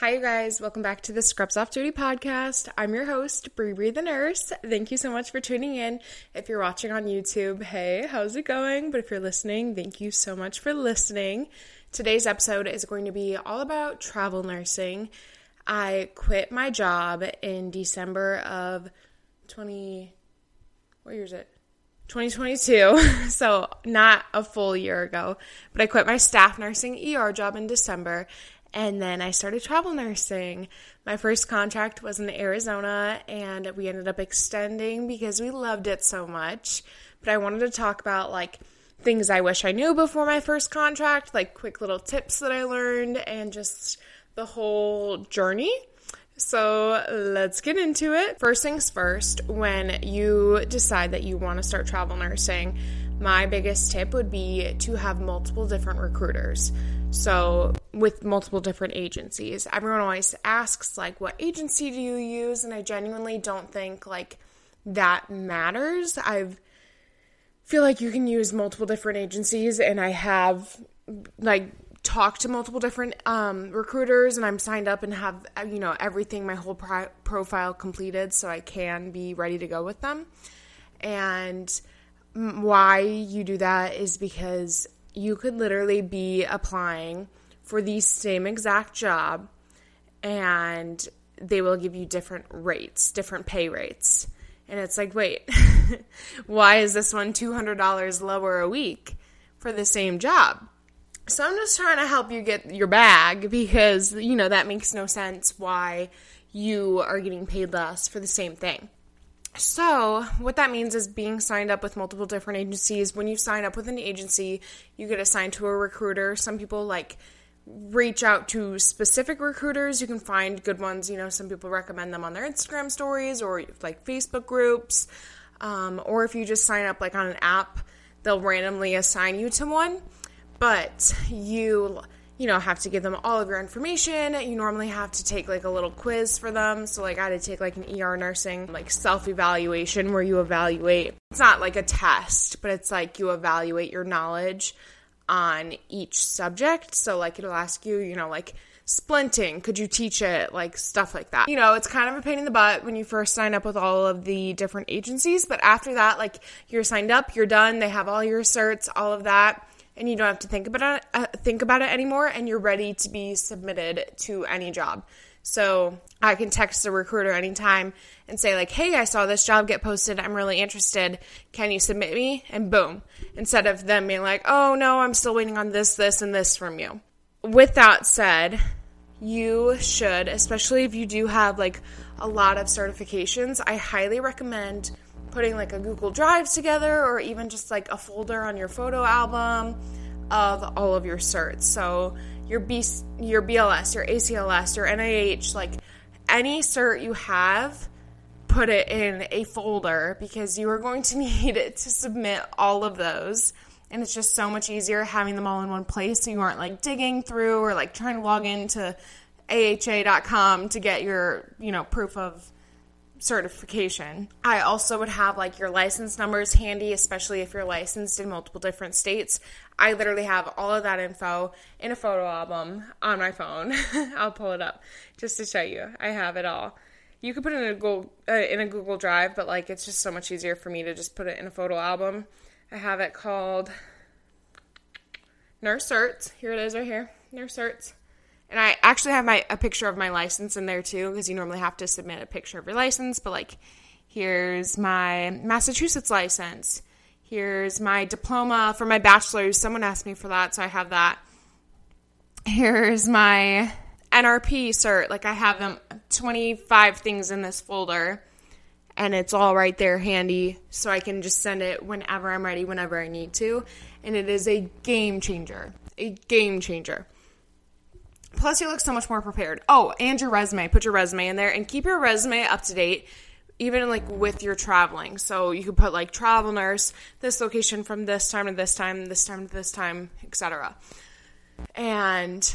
Hi, you guys. Welcome back to the Scrubs Off Duty podcast. I'm your host, BriBri the nurse. Thank you so much for tuning in. If you're watching on YouTube, hey, how's it going? But if you're listening, thank you so much for listening. Today's episode is going to be all about travel nursing. I quit my job in December of 20. What year is it? 2022. so, not a full year ago. But I quit my staff nursing ER job in December and then I started travel nursing. My first contract was in Arizona, and we ended up extending because we loved it so much. But I wanted to talk about like things I wish I knew before my first contract, like quick little tips that I learned, and just the whole journey. So let's get into it. First things first, when you decide that you want to start travel nursing, my biggest tip would be to have multiple different recruiters. So, with multiple different agencies, everyone always asks, like, what agency do you use? And I genuinely don't think, like, that matters. I feel like you can use multiple different agencies, and I have, like, talked to multiple different um, recruiters, and I'm signed up and have, you know, everything, my whole pro- profile completed, so I can be ready to go with them. And why you do that is because you could literally be applying for the same exact job and they will give you different rates, different pay rates. And it's like, wait, why is this one $200 lower a week for the same job? So I'm just trying to help you get your bag because, you know, that makes no sense why you are getting paid less for the same thing. So, what that means is being signed up with multiple different agencies. When you sign up with an agency, you get assigned to a recruiter. Some people like reach out to specific recruiters. You can find good ones. You know, some people recommend them on their Instagram stories or like Facebook groups. Um, or if you just sign up like on an app, they'll randomly assign you to one. But you you know, have to give them all of your information. You normally have to take like a little quiz for them. So like I had to take like an ER nursing like self-evaluation where you evaluate. It's not like a test, but it's like you evaluate your knowledge on each subject. So like it'll ask you, you know, like splinting, could you teach it? Like stuff like that. You know, it's kind of a pain in the butt when you first sign up with all of the different agencies, but after that like you're signed up, you're done, they have all your certs, all of that and you don't have to think about it uh, think about it anymore and you're ready to be submitted to any job. So, I can text the recruiter anytime and say like, "Hey, I saw this job get posted. I'm really interested. Can you submit me?" And boom. Instead of them being like, "Oh, no, I'm still waiting on this, this and this from you." With that said, you should, especially if you do have like a lot of certifications, I highly recommend putting like a Google Drive together or even just like a folder on your photo album of all of your certs. So your B your BLS, your ACLS, your NIH, like any cert you have, put it in a folder because you are going to need it to submit all of those. And it's just so much easier having them all in one place so you aren't like digging through or like trying to log into aha.com to get your, you know, proof of certification. I also would have like your license numbers handy, especially if you're licensed in multiple different states. I literally have all of that info in a photo album on my phone. I'll pull it up just to show you. I have it all. You could put it in a Google uh, in a Google Drive, but like it's just so much easier for me to just put it in a photo album. I have it called Nurse Certs. Here it is right here. Nurse Certs. And I actually have my a picture of my license in there too, because you normally have to submit a picture of your license. But like, here's my Massachusetts license. Here's my diploma for my bachelor's. Someone asked me for that, so I have that. Here's my NRP cert. Like I have them 25 things in this folder and it's all right there handy so I can just send it whenever I'm ready, whenever I need to. And it is a game changer. A game changer. Plus, you look so much more prepared. Oh, and your resume. Put your resume in there and keep your resume up to date, even like with your traveling. So you could put like travel nurse, this location from this time to this time, this time to this time, etc. And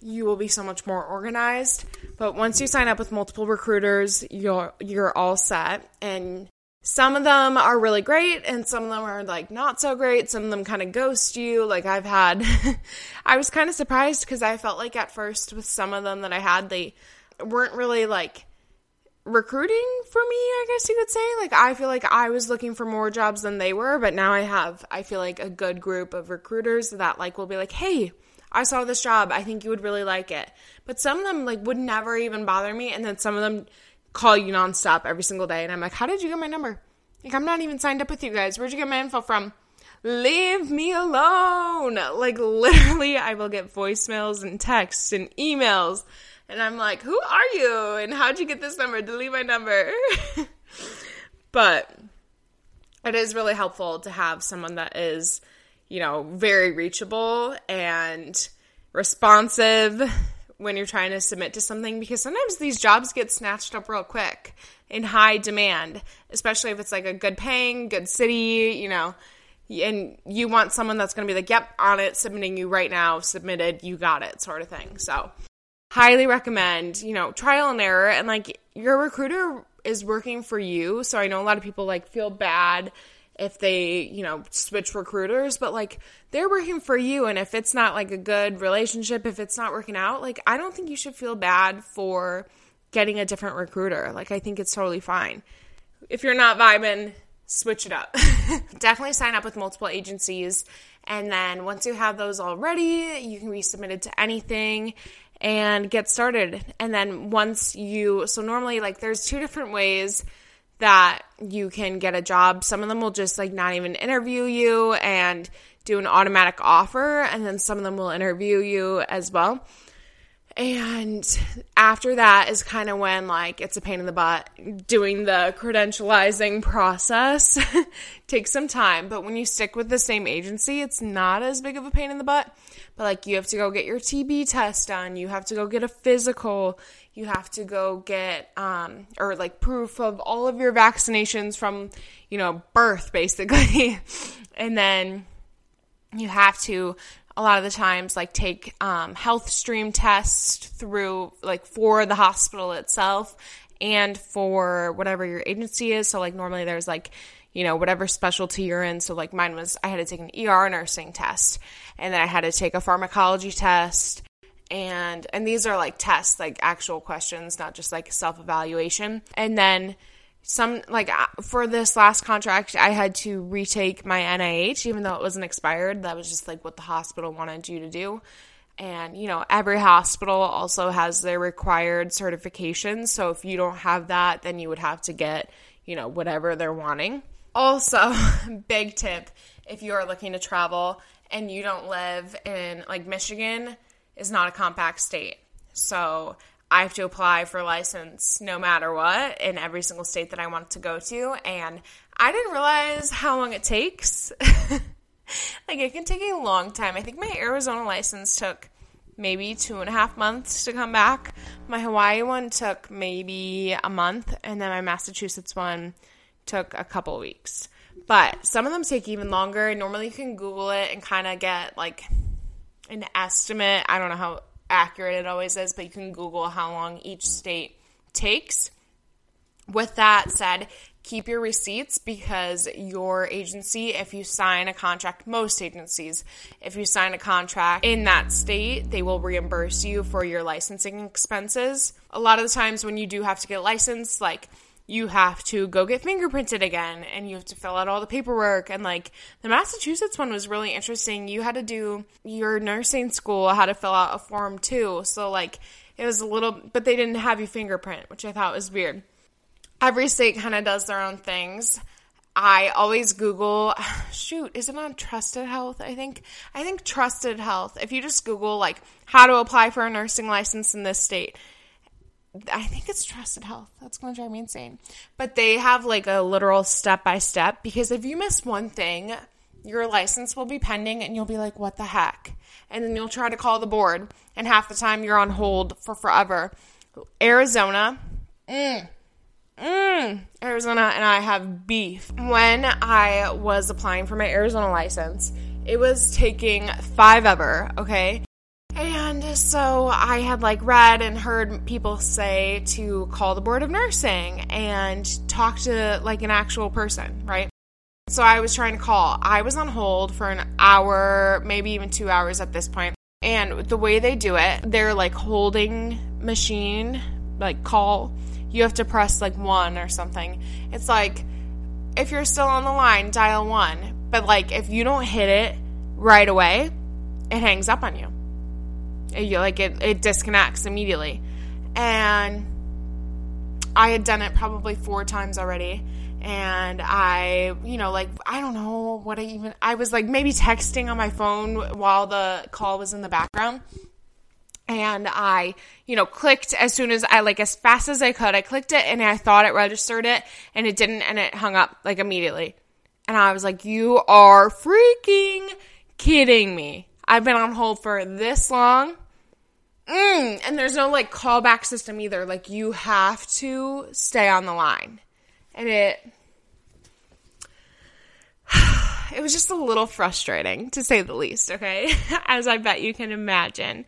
you will be so much more organized. But once you sign up with multiple recruiters, you're you're all set and some of them are really great and some of them are like not so great. Some of them kind of ghost you. Like I've had, I was kind of surprised because I felt like at first with some of them that I had, they weren't really like recruiting for me, I guess you could say. Like I feel like I was looking for more jobs than they were, but now I have I feel like a good group of recruiters that like will be like, "Hey, I saw this job. I think you would really like it." But some of them like would never even bother me and then some of them call you nonstop every single day. And I'm like, how did you get my number? Like, I'm not even signed up with you guys. Where'd you get my info from? Leave me alone. Like, literally, I will get voicemails and texts and emails. And I'm like, who are you? And how'd you get this number? Delete my number. but it is really helpful to have someone that is, you know, very reachable and responsive when you're trying to submit to something because sometimes these jobs get snatched up real quick in high demand, especially if it's like a good paying, good city, you know, and you want someone that's going to be like, yep, on it, submitting you right now, submitted, you got it, sort of thing. So, highly recommend, you know, trial and error. And like your recruiter is working for you. So, I know a lot of people like feel bad if they, you know, switch recruiters, but like they're working for you. And if it's not like a good relationship, if it's not working out, like I don't think you should feel bad for getting a different recruiter. Like I think it's totally fine. If you're not vibing, switch it up. Definitely sign up with multiple agencies. And then once you have those all ready, you can be submitted to anything and get started. And then once you, so normally, like, there's two different ways that you can get a job. Some of them will just like not even interview you and do an automatic offer, and then some of them will interview you as well. And after that is kind of when like it's a pain in the butt doing the credentializing process. Takes some time, but when you stick with the same agency, it's not as big of a pain in the butt. But like you have to go get your TB test done, you have to go get a physical, you have to go get um or like proof of all of your vaccinations from, you know, birth basically. and then you have to a lot of the times like take um, HealthStream tests through like for the hospital itself and for whatever your agency is so like normally there's like you know whatever specialty you're in so like mine was i had to take an er nursing test and then i had to take a pharmacology test and and these are like tests like actual questions not just like self evaluation and then some like uh, for this last contract i had to retake my nih even though it wasn't expired. That was just like what the hospital wanted you to do. And you know every hospital also has their required certifications. So if you don't have that then you would have to get you know whatever they're wanting. Also big tip if you are looking to travel and you don't live in like michigan is not a compact state so I have to apply for a license no matter what in every single state that I want to go to. And I didn't realize how long it takes. like, it can take a long time. I think my Arizona license took maybe two and a half months to come back. My Hawaii one took maybe a month. And then my Massachusetts one took a couple weeks. But some of them take even longer. Normally, you can Google it and kind of get like an estimate. I don't know how accurate it always is, but you can Google how long each state takes. With that said, keep your receipts because your agency, if you sign a contract, most agencies, if you sign a contract in that state, they will reimburse you for your licensing expenses. A lot of the times when you do have to get licensed, like you have to go get fingerprinted again and you have to fill out all the paperwork and like the Massachusetts one was really interesting. You had to do your nursing school had to fill out a form too. So like it was a little but they didn't have you fingerprint, which I thought was weird. Every state kind of does their own things. I always Google, shoot, is it on Trusted Health? I think, I think Trusted Health. If you just Google like how to apply for a nursing license in this state, I think it's Trusted Health. That's going to drive me insane. But they have like a literal step by step because if you miss one thing, your license will be pending and you'll be like, what the heck? And then you'll try to call the board, and half the time you're on hold for forever. Arizona, mm, mm, Arizona and I have beef. When I was applying for my Arizona license, it was taking five ever, okay? And so I had like read and heard people say to call the board of nursing and talk to like an actual person, right? So I was trying to call. I was on hold for an hour, maybe even two hours at this point. And the way they do it, they're like holding machine, like call. You have to press like one or something. It's like if you're still on the line, dial one. But like if you don't hit it right away, it hangs up on you. It, like it, it disconnects immediately. And I had done it probably four times already and I, you know, like I don't know what I even I was like maybe texting on my phone while the call was in the background. And I, you know, clicked as soon as I like as fast as I could. I clicked it and I thought it registered it and it didn't and it hung up like immediately. And I was like, "You are freaking kidding me. I've been on hold for this long." Mm, and there's no like callback system either. Like you have to stay on the line and it it was just a little frustrating to say the least, okay? As I bet you can imagine.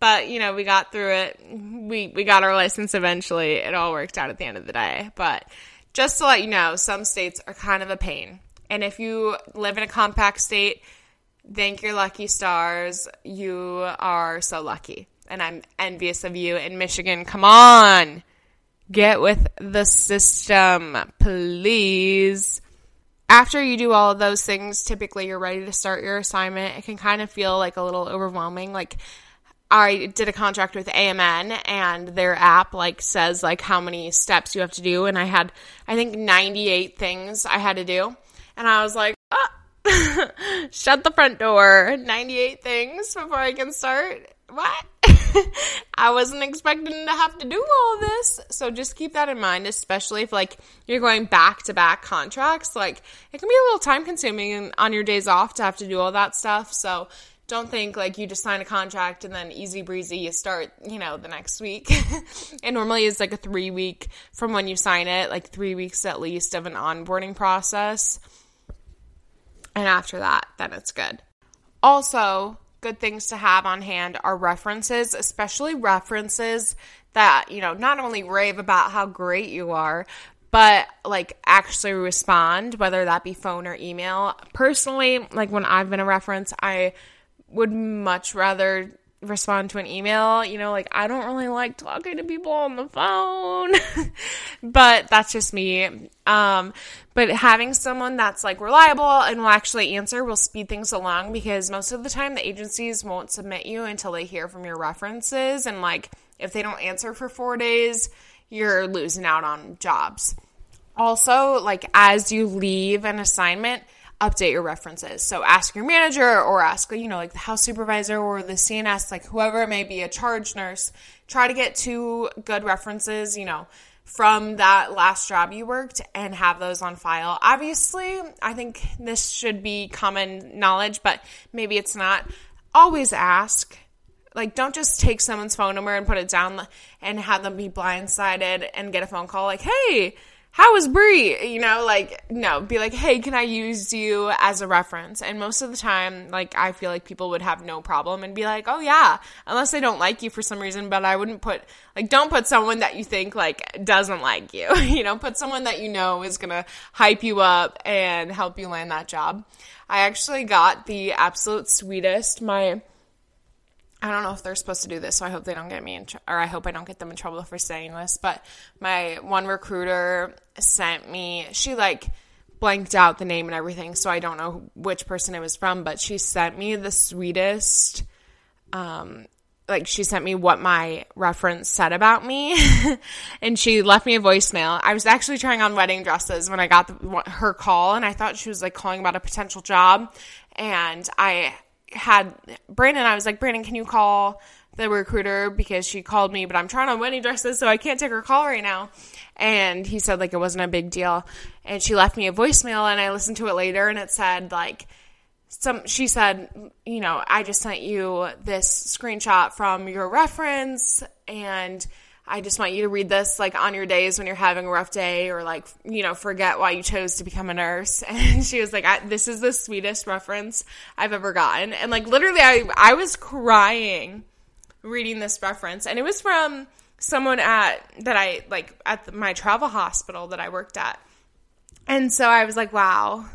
But, you know, we got through it. We we got our license eventually. It all worked out at the end of the day. But just to let you know, some states are kind of a pain. And if you live in a compact state, thank your lucky stars. You are so lucky. And I'm envious of you in Michigan. Come on. Get with the system, please. After you do all of those things, typically you're ready to start your assignment. It can kind of feel like a little overwhelming. Like, I did a contract with AMN and their app like says like how many steps you have to do and I had I think 98 things I had to do and I was like ah, shut the front door 98 things before I can start what I wasn't expecting to have to do all this. So just keep that in mind, especially if like you're going back to back contracts. Like it can be a little time consuming on your days off to have to do all that stuff. So don't think like you just sign a contract and then easy breezy you start, you know, the next week. it normally is like a three week from when you sign it, like three weeks at least of an onboarding process. And after that, then it's good. Also, good things to have on hand are references, especially references that, you know, not only rave about how great you are, but like actually respond, whether that be phone or email. Personally, like when I've been a reference, I would much rather respond to an email. You know, like I don't really like talking to people on the phone, but that's just me. Um, but having someone that's like reliable and will actually answer will speed things along because most of the time the agencies won't submit you until they hear from your references. And like if they don't answer for four days, you're losing out on jobs. Also, like as you leave an assignment, update your references. So ask your manager or ask, you know, like the house supervisor or the CNS, like whoever it may be, a charge nurse. Try to get two good references, you know, from that last job you worked and have those on file. Obviously, I think this should be common knowledge, but maybe it's not. Always ask. Like, don't just take someone's phone number and put it down and have them be blindsided and get a phone call like, hey, how is Brie? You know, like, no, be like, hey, can I use you as a reference? And most of the time, like, I feel like people would have no problem and be like, oh, yeah, unless they don't like you for some reason. But I wouldn't put, like, don't put someone that you think, like, doesn't like you. you know, put someone that you know is gonna hype you up and help you land that job. I actually got the absolute sweetest, my, I don't know if they're supposed to do this, so I hope they don't get me in, tr- or I hope I don't get them in trouble for saying this. But my one recruiter sent me, she like blanked out the name and everything, so I don't know which person it was from, but she sent me the sweetest, um, like she sent me what my reference said about me and she left me a voicemail i was actually trying on wedding dresses when i got the, her call and i thought she was like calling about a potential job and i had Brandon, I was like, Brandon, can you call the recruiter because she called me, but I'm trying on wedding dresses, so I can't take her call right now. And he said like it wasn't a big deal. And she left me a voicemail and I listened to it later and it said like some she said, you know, I just sent you this screenshot from your reference and I just want you to read this like on your days when you're having a rough day or like, you know, forget why you chose to become a nurse. And she was like, This is the sweetest reference I've ever gotten. And like, literally, I, I was crying reading this reference. And it was from someone at, that I like at the, my travel hospital that I worked at. And so I was like, Wow,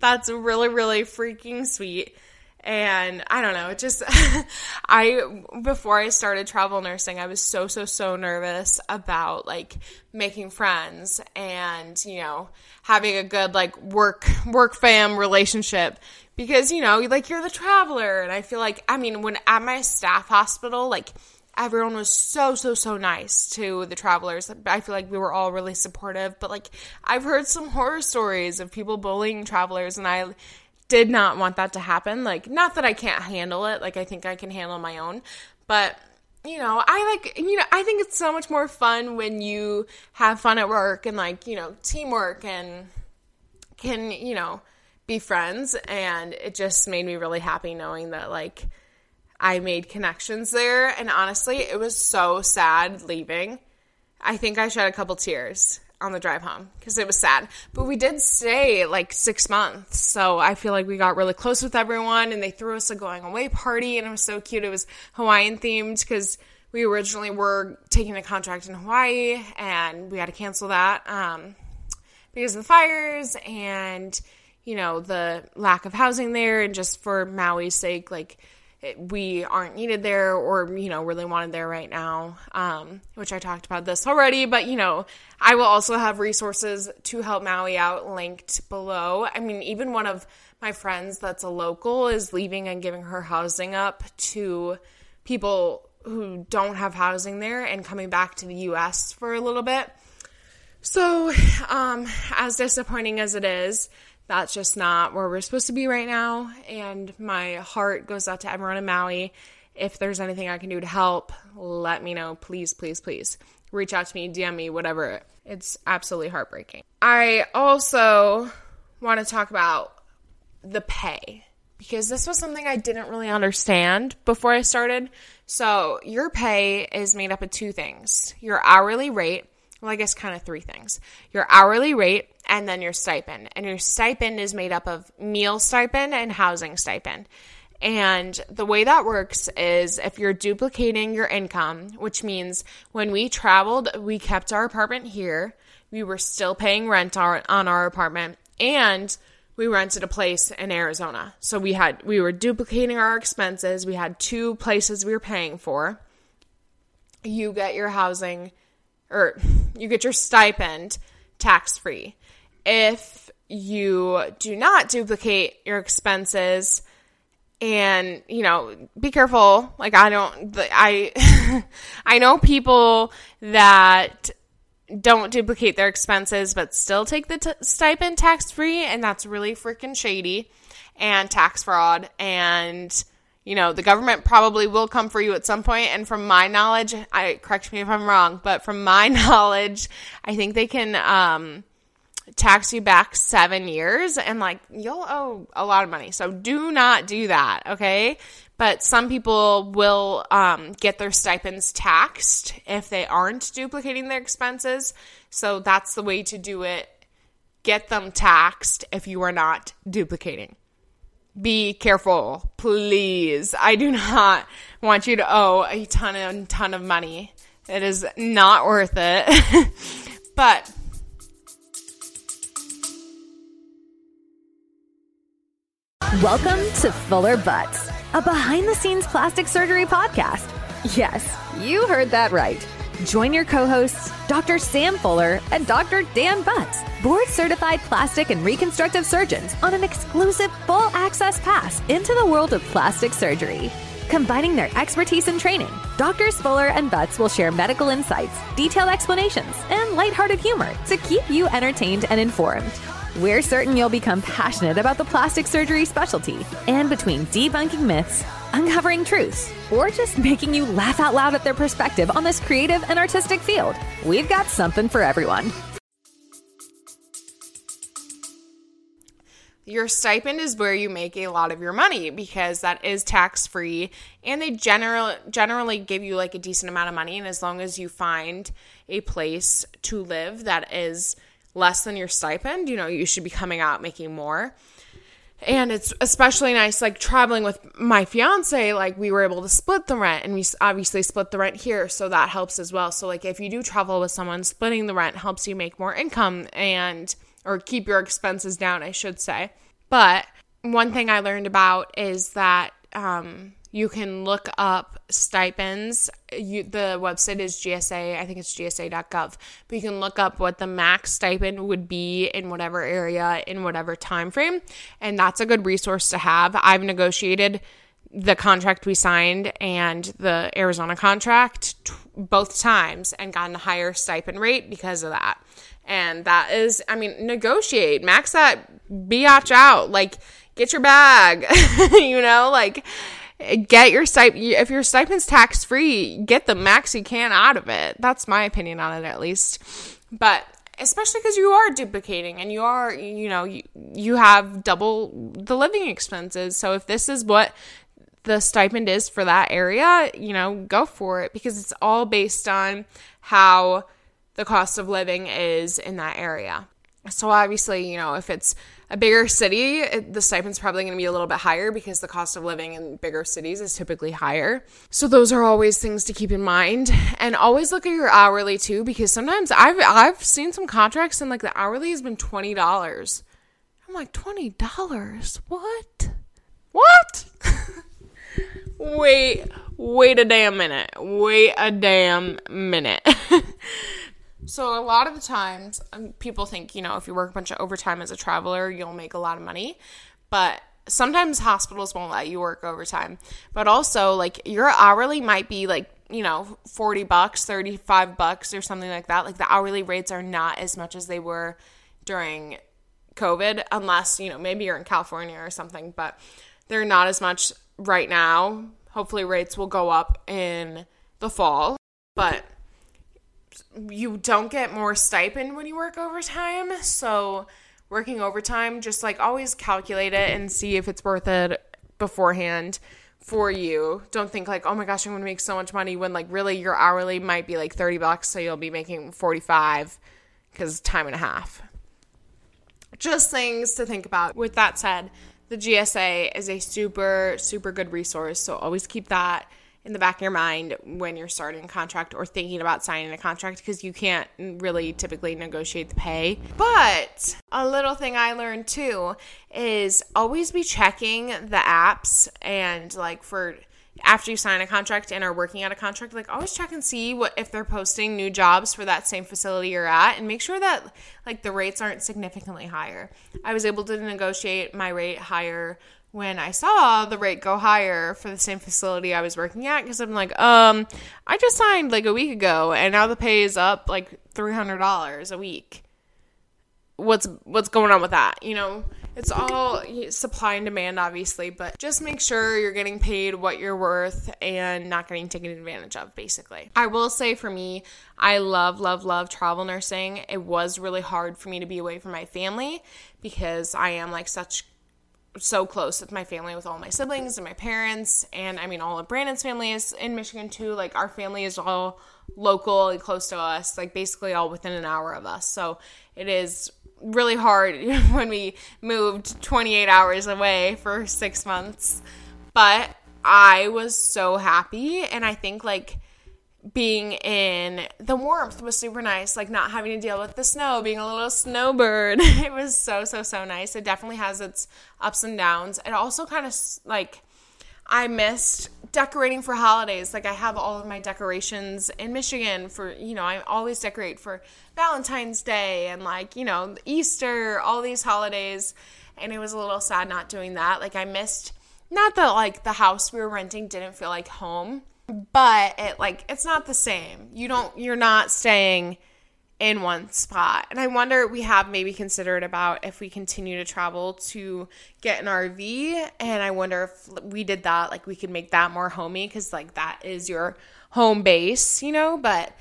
that's really, really freaking sweet and I don't know, it just I before I started travel nursing, I was so so so nervous about like making friends and, you know, having a good like work work fam relationship. Because, you know, like you're the traveler and I feel like I mean, when at my staff hospital, like everyone was so so so nice to the travelers. I feel like we were all really supportive. But like i've heard some horror stories of people bullying travelers and i did not want that to happen. Like, not that I can't handle it, like, I think I can handle my own, but you know, I like, you know, I think it's so much more fun when you have fun at work and like, you know, teamwork and can, you know, be friends. And it just made me really happy knowing that like I made connections there. And honestly, it was so sad leaving. I think I shed a couple tears on the drive home because it was sad. But we did stay like six months. So I feel like we got really close with everyone and they threw us a going away party and it was so cute. It was Hawaiian themed because we originally were taking a contract in Hawaii and we had to cancel that um, because of the fires and, you know, the lack of housing there and just for Maui's sake, like, we aren't needed there or you know really wanted there right now um, which i talked about this already but you know i will also have resources to help maui out linked below. I mean even one of my friends that's a local is leaving and giving her housing up to people who don't have housing there and coming back to the us for a little bit. So um, as disappointing as it is that's just not where we're supposed to be right now. And my heart goes out to everyone in Maui. If there's anything I can do to help, let me know. Please, please, please. Reach out to me, DM me, whatever. It's absolutely heartbreaking. I also want to talk about the pay because this was something I didn't really understand before I started. So, your pay is made up of two things your hourly rate well, I guess kind of three things your hourly rate and then your stipend. And your stipend is made up of meal stipend and housing stipend. And the way that works is if you're duplicating your income, which means when we traveled, we kept our apartment here, we were still paying rent on our apartment, and we rented a place in Arizona. So we had we were duplicating our expenses. We had two places we were paying for. You get your housing or you get your stipend tax free. If you do not duplicate your expenses, and you know be careful like i don't i i know people that don't duplicate their expenses but still take the t- stipend tax free and that's really freaking shady and tax fraud and you know, the government probably will come for you at some point. And from my knowledge, I correct me if I'm wrong, but from my knowledge, I think they can um, tax you back seven years and like you'll owe a lot of money. So do not do that, okay? But some people will um, get their stipends taxed if they aren't duplicating their expenses. So that's the way to do it. Get them taxed if you are not duplicating be careful, please. I do not want you to owe a ton and ton of money. It is not worth it. but Welcome to Fuller Butts, a behind the scenes plastic surgery podcast. Yes, you heard that right Join your co hosts, Dr. Sam Fuller and Dr. Dan Butts, board certified plastic and reconstructive surgeons, on an exclusive full access pass into the world of plastic surgery. Combining their expertise and training, Doctors Fuller and Butts will share medical insights, detailed explanations, and lighthearted humor to keep you entertained and informed. We're certain you'll become passionate about the plastic surgery specialty, and between debunking myths, uncovering truths, or just making you laugh out loud at their perspective on this creative and artistic field. We've got something for everyone. your stipend is where you make a lot of your money because that is tax free and they generally generally give you like a decent amount of money and as long as you find a place to live that is less than your stipend, you know, you should be coming out making more. And it's especially nice, like traveling with my fiance, like we were able to split the rent and we obviously split the rent here. So that helps as well. So, like, if you do travel with someone, splitting the rent helps you make more income and or keep your expenses down, I should say. But one thing I learned about is that um, you can look up stipends. You, the website is GSA, I think it's gsa.gov, but you can look up what the max stipend would be in whatever area in whatever time frame, and that's a good resource to have. I've negotiated the contract we signed and the Arizona contract t- both times and gotten a higher stipend rate because of that. And that is, I mean, negotiate, max that biatch out, like get your bag, you know, like get your stipend. If your stipend's tax free, get the max you can out of it. That's my opinion on it, at least. But especially because you are duplicating and you are, you know, you, you have double the living expenses. So if this is what the stipend is for that area, you know, go for it because it's all based on how the cost of living is in that area. So obviously, you know, if it's a bigger city, it, the stipend's probably going to be a little bit higher because the cost of living in bigger cities is typically higher. So those are always things to keep in mind, and always look at your hourly too because sometimes I've I've seen some contracts and like the hourly has been twenty dollars. I'm like twenty dollars, what? What? wait, wait a damn minute. Wait a damn minute. So a lot of the times, um, people think you know if you work a bunch of overtime as a traveler, you'll make a lot of money, but sometimes hospitals won't let you work overtime. But also, like your hourly might be like you know 40 bucks 35 bucks or something like that. Like the hourly rates are not as much as they were during covid unless you know maybe you're in california or something but they're not as much right now. Hopefully rates will go up in the fall. But you don't get more stipend when you work overtime. So working overtime, just like always calculate it and see if it's worth it beforehand for you. Don't think like, oh my gosh, I'm gonna make so much money when like really your hourly might be like 30 bucks, so you'll be making 45 because time and a half. Just things to think about. With that said, the GSA is a super, super good resource. So always keep that in the back of your mind when you're starting a contract or thinking about signing a contract because you can't really typically negotiate the pay. But a little thing I learned too is always be checking the apps and like for after you sign a contract and are working out a contract, like always check and see what if they're posting new jobs for that same facility you're at and make sure that like the rates aren't significantly higher. I was able to negotiate my rate higher when I saw the rate go higher for the same facility I was working at because I'm like, um, I just signed like a week ago and now the pay is up like three hundred dollars a week. What's what's going on with that? You know, it's all supply and demand, obviously, but just make sure you're getting paid what you're worth and not getting taken advantage of, basically. I will say for me, I love, love, love travel nursing. It was really hard for me to be away from my family because I am like such so close with my family, with all my siblings and my parents, and I mean, all of Brandon's family is in Michigan too. Like, our family is all local and close to us, like, basically all within an hour of us. So, it is really hard when we moved 28 hours away for six months. But I was so happy, and I think, like, being in the warmth was super nice like not having to deal with the snow being a little snowbird. It was so so so nice. It definitely has its ups and downs. It also kind of like i missed decorating for holidays. Like i have all of my decorations in michigan for you know i always decorate for valentine's day and like you know easter all these holidays. And it was a little sad not doing that. Like i missed not that like the house we were renting didn't feel like home but it like it's not the same. You don't you're not staying in one spot. And I wonder we have maybe considered about if we continue to travel to get an RV and I wonder if we did that like we could make that more homey cuz like that is your home base, you know, but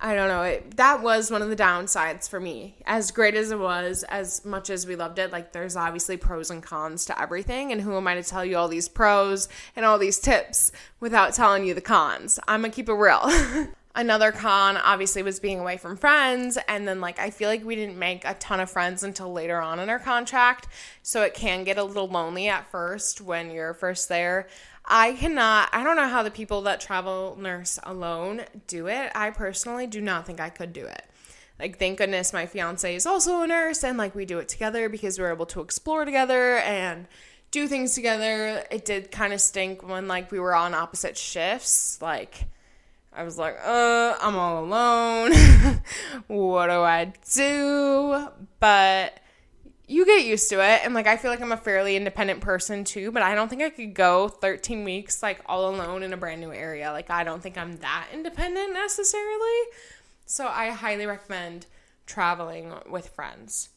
I don't know. It, that was one of the downsides for me. As great as it was, as much as we loved it, like there's obviously pros and cons to everything. And who am I to tell you all these pros and all these tips without telling you the cons? I'm going to keep it real. Another con obviously was being away from friends. And then, like, I feel like we didn't make a ton of friends until later on in our contract. So it can get a little lonely at first when you're first there. I cannot, I don't know how the people that travel nurse alone do it. I personally do not think I could do it. Like, thank goodness my fiance is also a nurse and like we do it together because we're able to explore together and do things together. It did kind of stink when like we were on opposite shifts. Like, I was like, uh, I'm all alone. what do I do? But you get used to it and like i feel like i'm a fairly independent person too but i don't think i could go 13 weeks like all alone in a brand new area. Like i don't think i'm that independent necessarily. So i highly recommend traveling with friends.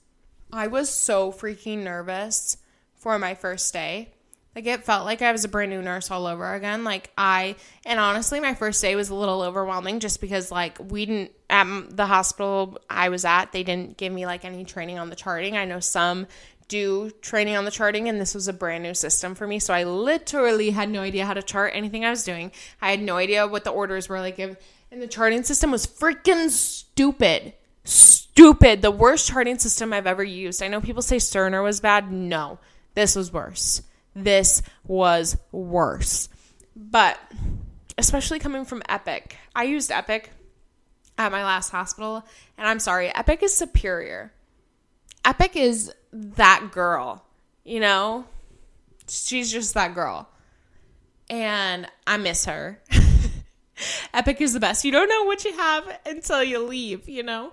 I was so freaking nervous for my first day like it felt like I was a brand new nurse all over again. Like I and honestly my first day was a little overwhelming just because like we didn't at the hospital I was at, they didn't give me like any training on the charting. I know some do training on the charting and this was a brand new system for me. So I literally had no idea how to chart anything I was doing. I had no idea what the orders were like and the charting system was freaking stupid. Stupid. The worst charting system I've ever used. I know people say Cerner was bad. No. This was worse this was worse. But especially coming from Epic, I used Epic at my last hospital, and I'm sorry, Epic is superior. Epic is that girl, you know? She's just that girl. And I miss her. Epic is the best. You don't know what you have until you leave, you know?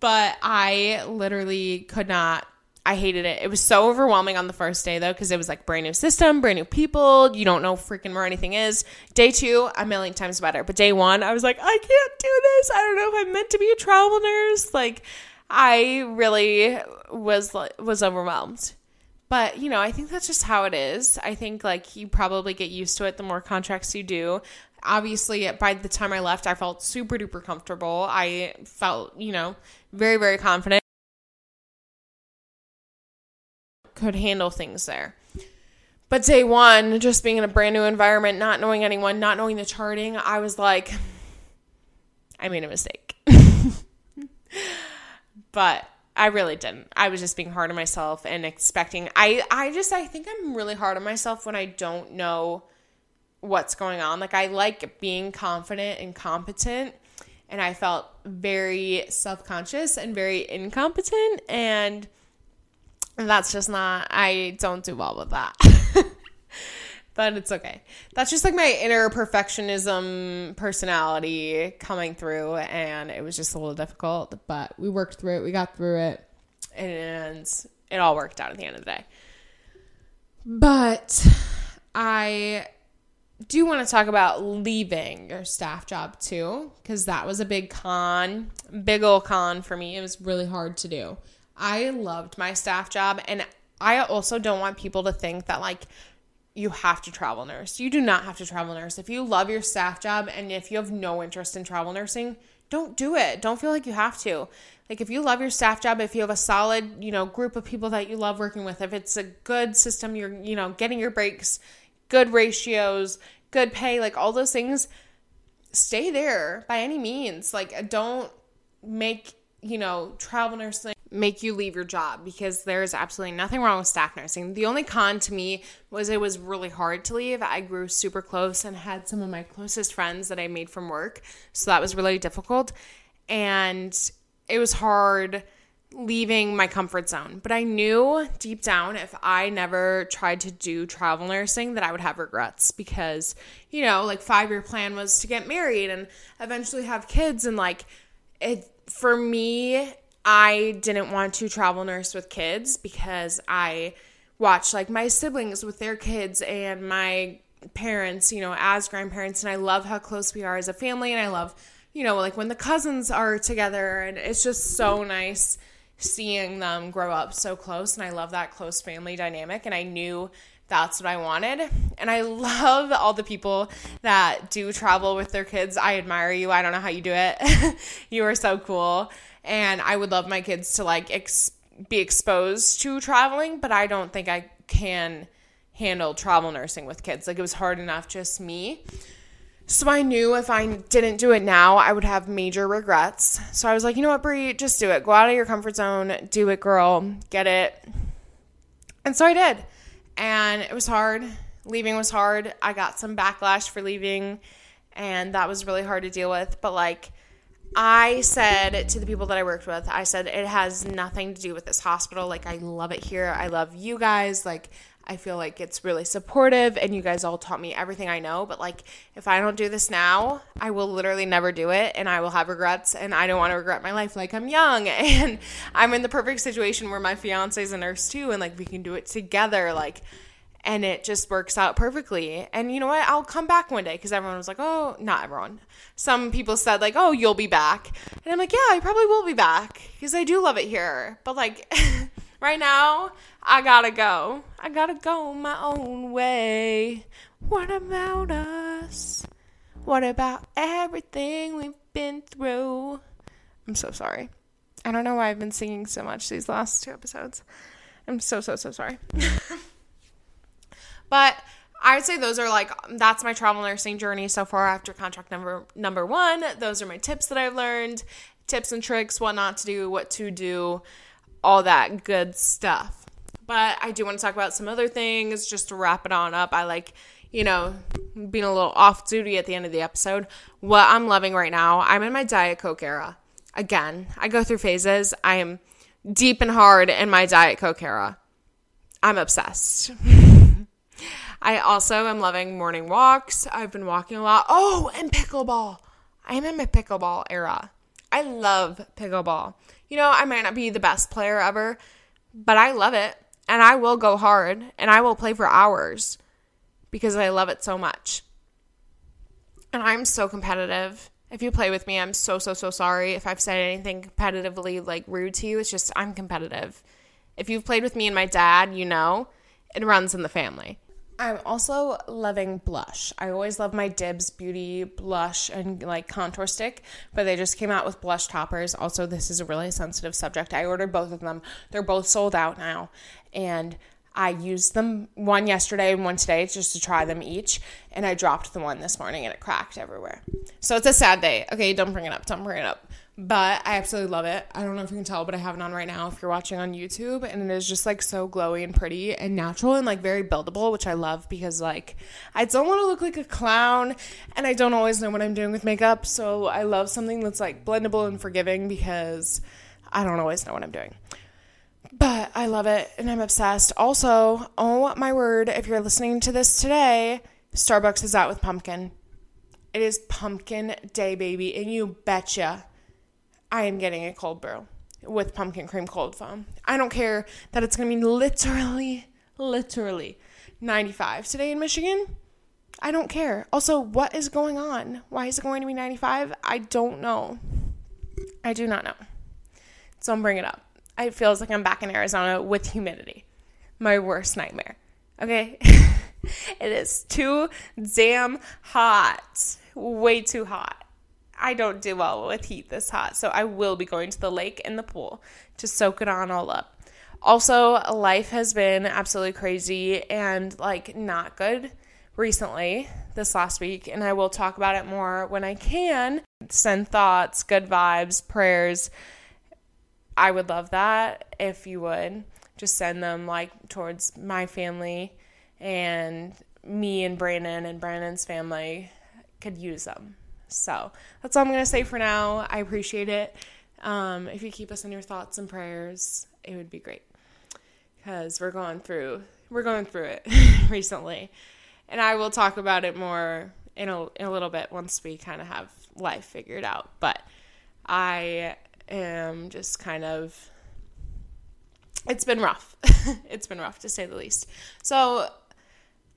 But I literally could not I hated it. It was so overwhelming on the first day though, because it was like brand new system, brand new people. You don't know freaking where anything is. Day two, a million times better. But day one, I was like, I can't do this. I don't know if I'm meant to be a travel nurse. Like, I really was was overwhelmed. But you know, I think that's just how it is. I think like you probably get used to it the more contracts you do. Obviously, by the time I left, I felt super duper comfortable. I felt, you know, very very confident could handle things there. But day one, just being in a brand new environment, not knowing anyone, not knowing the charting, I was like, I made a mistake. but I really didn't. I was just being hard on myself and expecting. I I just I think I'm really hard on myself when I don't know what's going on. Like I like being confident and competent, and I felt very self-conscious and very incompetent and that's just not, I don't do well with that. but it's okay. That's just like my inner perfectionism personality coming through, and it was just a little difficult, but we worked through it, we got through it, and it all worked out at the end of the day. But I do want to talk about leaving your staff job too, because that was a big con, big old con for me. It was really hard to do. I loved my staff job and I also don't want people to think that like you have to travel nurse. You do not have to travel nurse. If you love your staff job and if you have no interest in travel nursing, don't do it. Don't feel like you have to. Like if you love your staff job, if you have a solid, you know, group of people that you love working with, if it's a good system, you're, you know, getting your breaks, good ratios, good pay, like all those things, stay there by any means. Like don't make, you know, travel nursing make you leave your job because there's absolutely nothing wrong with staff nursing. The only con to me was it was really hard to leave. I grew super close and had some of my closest friends that I made from work. So that was really difficult. And it was hard leaving my comfort zone. But I knew deep down if I never tried to do travel nursing that I would have regrets because, you know, like 5-year plan was to get married and eventually have kids and like it for me I didn't want to travel nurse with kids because I watched like my siblings with their kids and my parents, you know, as grandparents. And I love how close we are as a family. And I love, you know, like when the cousins are together. And it's just so nice seeing them grow up so close. And I love that close family dynamic. And I knew that's what I wanted. And I love all the people that do travel with their kids. I admire you. I don't know how you do it. you are so cool. And I would love my kids to like ex- be exposed to traveling, but I don't think I can handle travel nursing with kids. Like it was hard enough just me. So I knew if I didn't do it now, I would have major regrets. So I was like, you know what, Brie, just do it. Go out of your comfort zone, do it, girl, get it. And so I did. And it was hard. Leaving was hard. I got some backlash for leaving, and that was really hard to deal with. But like, I said to the people that I worked with, I said, it has nothing to do with this hospital. Like, I love it here. I love you guys. Like, I feel like it's really supportive and you guys all taught me everything I know. But like, if I don't do this now, I will literally never do it and I will have regrets. And I don't want to regret my life. Like, I'm young and I'm in the perfect situation where my fiance is a nurse too. And like, we can do it together. Like, and it just works out perfectly. And you know what? I'll come back one day because everyone was like, oh, not everyone. Some people said, like, oh, you'll be back. And I'm like, yeah, I probably will be back because I do love it here. But like, right now, I gotta go. I gotta go my own way. What about us? What about everything we've been through? I'm so sorry. I don't know why I've been singing so much these last two episodes. I'm so, so, so sorry. but I would say those are like that's my travel nursing journey so far after contract number number one. Those are my tips that I've learned, tips and tricks, what not to do, what to do, all that good stuff. But I do want to talk about some other things just to wrap it on up. I like, you know, being a little off duty at the end of the episode. What I'm loving right now, I'm in my Diet Coke era. Again, I go through phases. I am deep and hard in my Diet Coke era. I'm obsessed. I also am loving morning walks. I've been walking a lot. Oh, and pickleball. I'm in my pickleball era. I love pickleball. You know, I might not be the best player ever, but I love it. And I will go hard and I will play for hours because I love it so much. And I'm so competitive. If you play with me, I'm so, so, so sorry if I've said anything competitively like rude to you. It's just I'm competitive. If you've played with me and my dad, you know it runs in the family. I'm also loving blush. I always love my Dibs Beauty blush and like contour stick, but they just came out with blush toppers. Also, this is a really sensitive subject. I ordered both of them. They're both sold out now. And I used them one yesterday and one today just to try them each. And I dropped the one this morning and it cracked everywhere. So it's a sad day. Okay, don't bring it up. Don't bring it up but I absolutely love it. I don't know if you can tell, but I have it on right now if you're watching on YouTube, and it is just like so glowy and pretty and natural and like very buildable, which I love because like I don't want to look like a clown and I don't always know what I'm doing with makeup, so I love something that's like blendable and forgiving because I don't always know what I'm doing. But I love it and I'm obsessed. Also, oh my word, if you're listening to this today, Starbucks is out with pumpkin. It is pumpkin day, baby, and you betcha I am getting a cold brew with pumpkin cream cold foam. I don't care that it's going to be literally, literally 95 today in Michigan. I don't care. Also, what is going on? Why is it going to be 95? I don't know. I do not know. So I'm bringing it up. It feels like I'm back in Arizona with humidity. My worst nightmare. Okay? it is too damn hot. Way too hot. I don't do well with heat this hot, so I will be going to the lake and the pool to soak it on all up. Also, life has been absolutely crazy and like not good recently this last week, and I will talk about it more when I can. Send thoughts, good vibes, prayers. I would love that if you would just send them like towards my family and me and Brandon and Brandon's family could use them. So that's all I'm going to say for now. I appreciate it. Um, if you keep us in your thoughts and prayers, it would be great because we're going through we're going through it recently, and I will talk about it more in a in a little bit once we kind of have life figured out. But I am just kind of it's been rough. it's been rough to say the least. So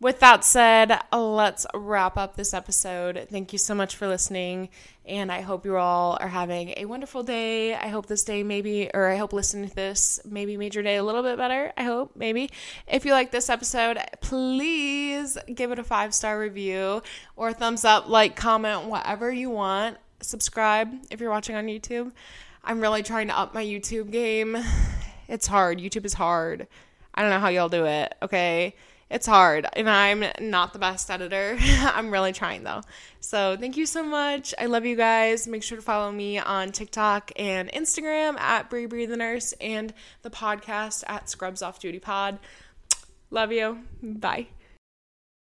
with that said, let's wrap up this episode. Thank you so much for listening, and I hope you all are having a wonderful day. I hope this day maybe, or I hope listening to this maybe made your day a little bit better. I hope, maybe. If you like this episode, please give it a five star review or thumbs up, like, comment, whatever you want. Subscribe if you're watching on YouTube. I'm really trying to up my YouTube game. It's hard. YouTube is hard. I don't know how y'all do it, okay? It's hard and I'm not the best editor. I'm really trying though. So thank you so much. I love you guys. Make sure to follow me on TikTok and Instagram at BriBri the Nurse and the podcast at Scrubs Off Duty Pod. Love you. Bye.